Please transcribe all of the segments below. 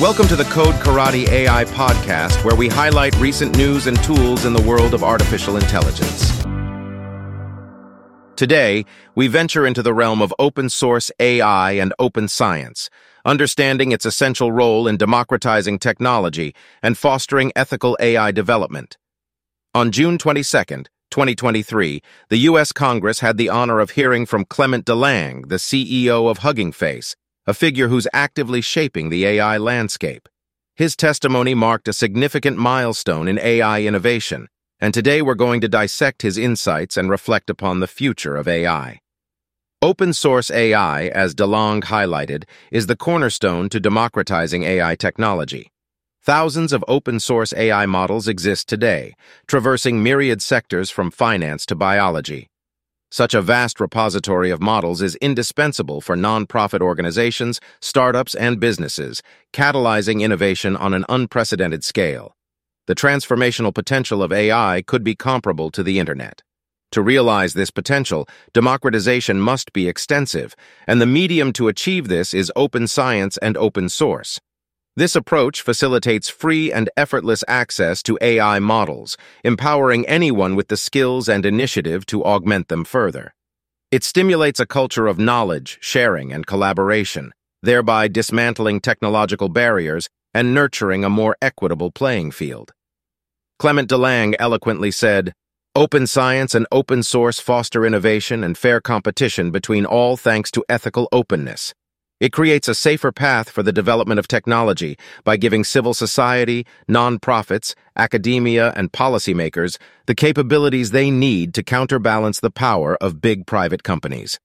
Welcome to the Code Karate AI podcast, where we highlight recent news and tools in the world of artificial intelligence. Today, we venture into the realm of open source AI and open science, understanding its essential role in democratizing technology and fostering ethical AI development. On June 22, 2023, the U.S. Congress had the honor of hearing from Clement Delangue, the CEO of Hugging Face, a figure who's actively shaping the AI landscape. His testimony marked a significant milestone in AI innovation, and today we're going to dissect his insights and reflect upon the future of AI. Open source AI, as Delangue highlighted, is the cornerstone to democratizing AI technology. Thousands of open source AI models exist today, traversing myriad sectors from finance to biology. Such a vast repository of models is indispensable for nonprofit organizations, startups, and businesses, catalyzing innovation on an unprecedented scale. The transformational potential of AI could be comparable to the Internet. To realize this potential, democratization must be extensive, and the medium to achieve this is open science and open source. This approach facilitates free and effortless access to AI models, empowering anyone with the skills and initiative to augment them further. It stimulates a culture of knowledge, sharing, and collaboration, thereby dismantling technological barriers and nurturing a more equitable playing field. Clement Delangue eloquently said, Open science and open source foster innovation and fair competition between all thanks to ethical openness. It creates a safer path for the development of technology by giving civil society, nonprofits, academia, and policymakers the capabilities they need to counterbalance the power of big private companies.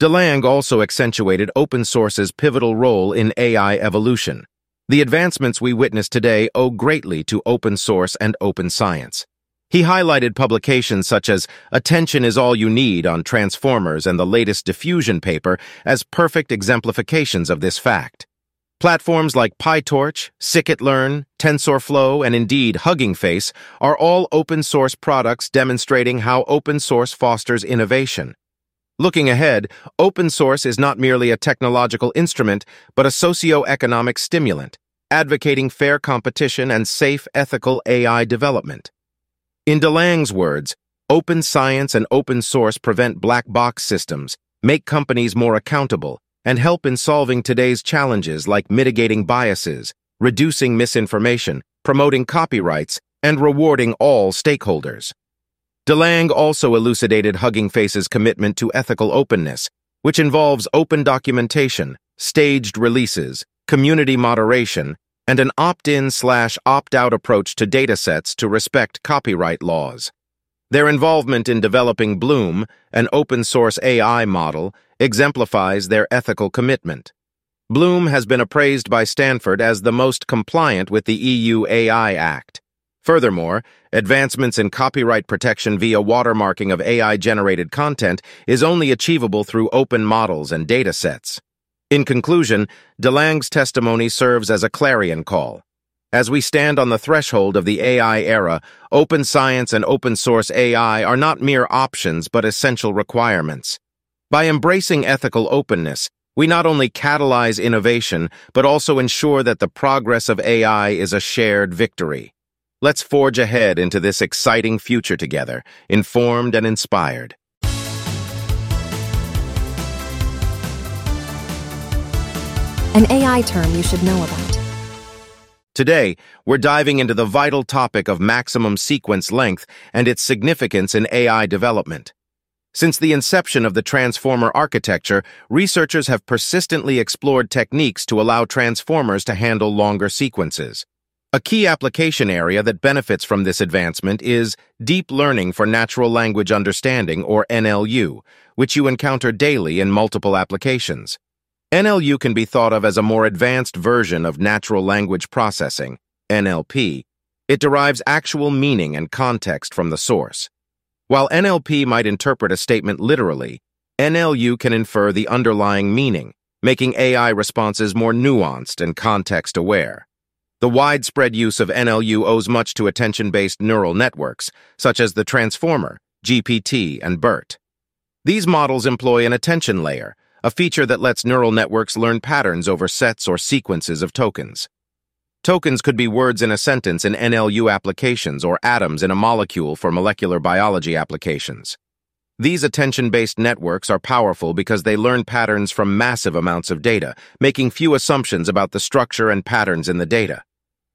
Delangue also accentuated open source's pivotal role in AI evolution. The advancements we witness today owe greatly to open source and open science. He highlighted publications such as Attention is All You Need on Transformers and the latest diffusion paper as perfect exemplifications of this fact. Platforms like PyTorch, Scikit-learn, TensorFlow, and indeed Hugging Face are all open-source products demonstrating how open source fosters innovation. Looking ahead, open source is not merely a technological instrument, but a socio-economic stimulant, advocating fair competition and safe, ethical AI development. In Delangue's words, open science and open source prevent black box systems, make companies more accountable, and help in solving today's challenges like mitigating biases, reducing misinformation, promoting copyrights, and rewarding all stakeholders. DeLang also elucidated Hugging Face's commitment to ethical openness, which involves open documentation, staged releases, community moderation, and an opt-in slash opt-out approach to datasets to respect copyright laws. Their involvement in developing Bloom, an open-source AI model, exemplifies their ethical commitment. Bloom has been appraised by Stanford as the most compliant with the EU AI Act. Furthermore, advancements in copyright protection via watermarking of AI-generated content is only achievable through open models and datasets. In conclusion, Delangue's testimony serves as a clarion call. As we stand on the threshold of the AI era, open science and open source AI are not mere options but essential requirements. By embracing ethical openness, we not only catalyze innovation, but also ensure that the progress of AI is a shared victory. Let's forge ahead into this exciting future together, informed and inspired. An AI term you should know about. Today, we're diving into the vital topic of maximum sequence length and its significance in AI development. Since the inception of the transformer architecture, researchers have persistently explored techniques to allow transformers to handle longer sequences. A key application area that benefits from this advancement is deep learning for natural language understanding, or NLU, which you encounter daily in multiple applications. NLU can be thought of as a more advanced version of natural language processing, NLP. It derives actual meaning and context from the source. While NLP might interpret a statement literally, NLU can infer the underlying meaning, making AI responses more nuanced and context-aware. The widespread use of NLU owes much to attention-based neural networks, such as the Transformer, GPT, and BERT. These models employ an attention layer, a feature that lets neural networks learn patterns over sets or sequences of tokens. Tokens could be words in a sentence in NLU applications or atoms in a molecule for molecular biology applications. These attention-based networks are powerful because they learn patterns from massive amounts of data, making few assumptions about the structure and patterns in the data.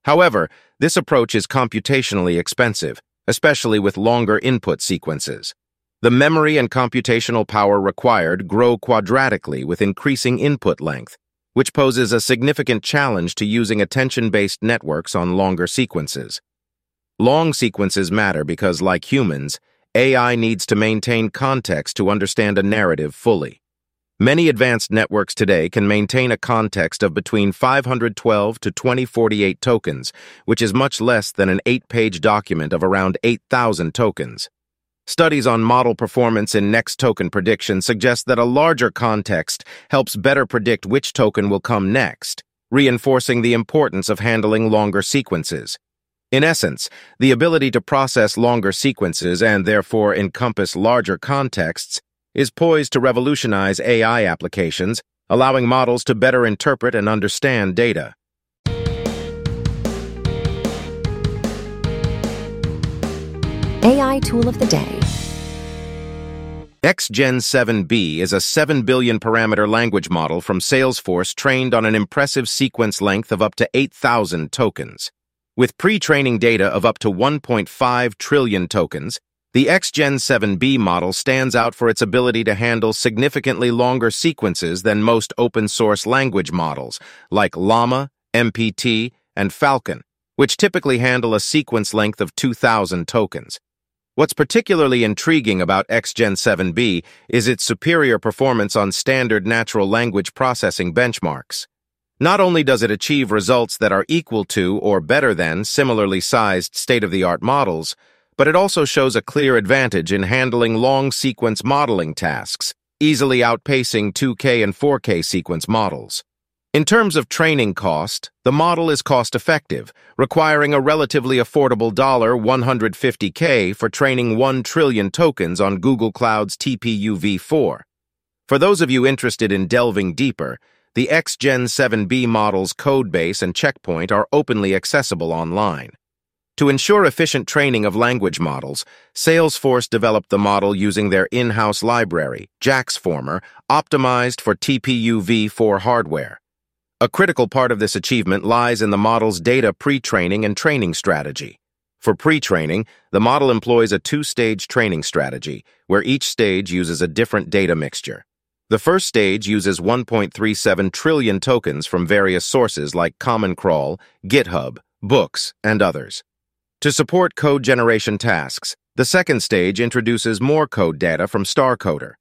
However, this approach is computationally expensive, especially with longer input sequences. The memory and computational power required grow quadratically with increasing input length, which poses a significant challenge to using attention-based networks on longer sequences. Long sequences matter because, like humans, AI needs to maintain context to understand a narrative fully. Many advanced networks today can maintain a context of between 512 to 2048 tokens, which is much less than an eight-page document of around 8,000 tokens. Studies on model performance in next token prediction suggest that a larger context helps better predict which token will come next, reinforcing the importance of handling longer sequences. In essence, the ability to process longer sequences and therefore encompass larger contexts is poised to revolutionize AI applications, allowing models to better interpret and understand data. AI Tool of the Day XGen 7b is a 7 billion parameter language model from Salesforce trained on an impressive sequence length of up to 8,000 tokens. With pre-training data of up to 1.5 trillion tokens, the XGen 7b model stands out for its ability to handle significantly longer sequences than most open-source language models, like Llama, MPT, and Falcon, which typically handle a sequence length of 2,000 tokens. What's particularly intriguing about XGen 7b is its superior performance on standard natural language processing benchmarks. Not only does it achieve results that are equal to or better than similarly sized state-of-the-art models, but it also shows a clear advantage in handling long sequence modeling tasks, easily outpacing 2K and 4K sequence models. In terms of training cost, the model is cost-effective, requiring a relatively affordable $150K for training 1 trillion tokens on Google Cloud's TPU v4. For those of you interested in delving deeper, the XGen 7b model's codebase and checkpoint are openly accessible online. To ensure efficient training of language models, Salesforce developed the model using their in-house library, JAX-Former, optimized for TPU v4 hardware. A critical part of this achievement lies in the model's data pre-training and training strategy. For pre-training, the model employs a two-stage training strategy, where each stage uses a different data mixture. The first stage uses 1.37 trillion tokens from various sources like Common Crawl, GitHub, books, and others. To support code generation tasks, the second stage introduces more code data from StarCoder.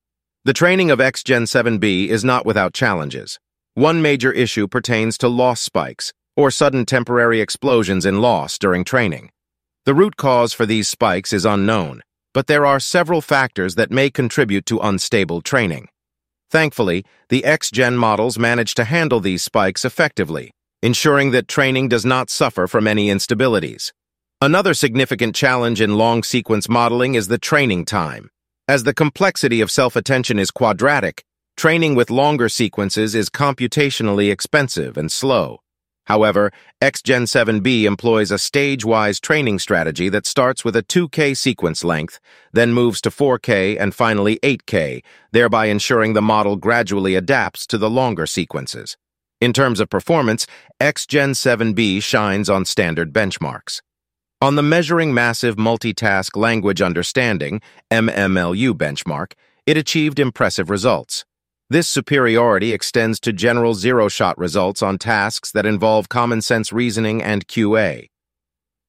The training of XGen 7b is not without challenges. One major issue pertains to loss spikes, or sudden temporary explosions in loss during training. The root cause for these spikes is unknown, but there are several factors that may contribute to unstable training. Thankfully, the XGen models manage to handle these spikes effectively, ensuring that training does not suffer from any instabilities. Another significant challenge in long sequence modeling is the training time. As the complexity of self-attention is quadratic, Training with longer sequences is computationally expensive and slow. However, XGen 7b employs a stage-wise training strategy that starts with a 2K sequence length, then moves to 4K and finally 8K, thereby ensuring the model gradually adapts to the longer sequences. In terms of performance, XGen 7b shines on standard benchmarks. On the Measuring Massive Multitask Language Understanding MMLU benchmark, it achieved impressive results. This superiority extends to general zero-shot results on tasks that involve common-sense reasoning and QA.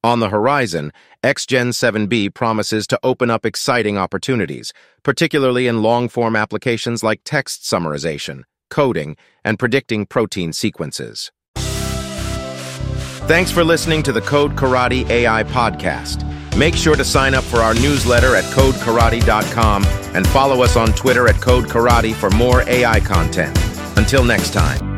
On the horizon, XGen 7b promises to open up exciting opportunities, particularly in long-form applications like text summarization, coding, and predicting protein sequences. Thanks for listening to the Code Karate AI podcast. Make sure to sign up for our newsletter at codekarate.com and follow us on Twitter at Code Karate for more AI content. Until next time.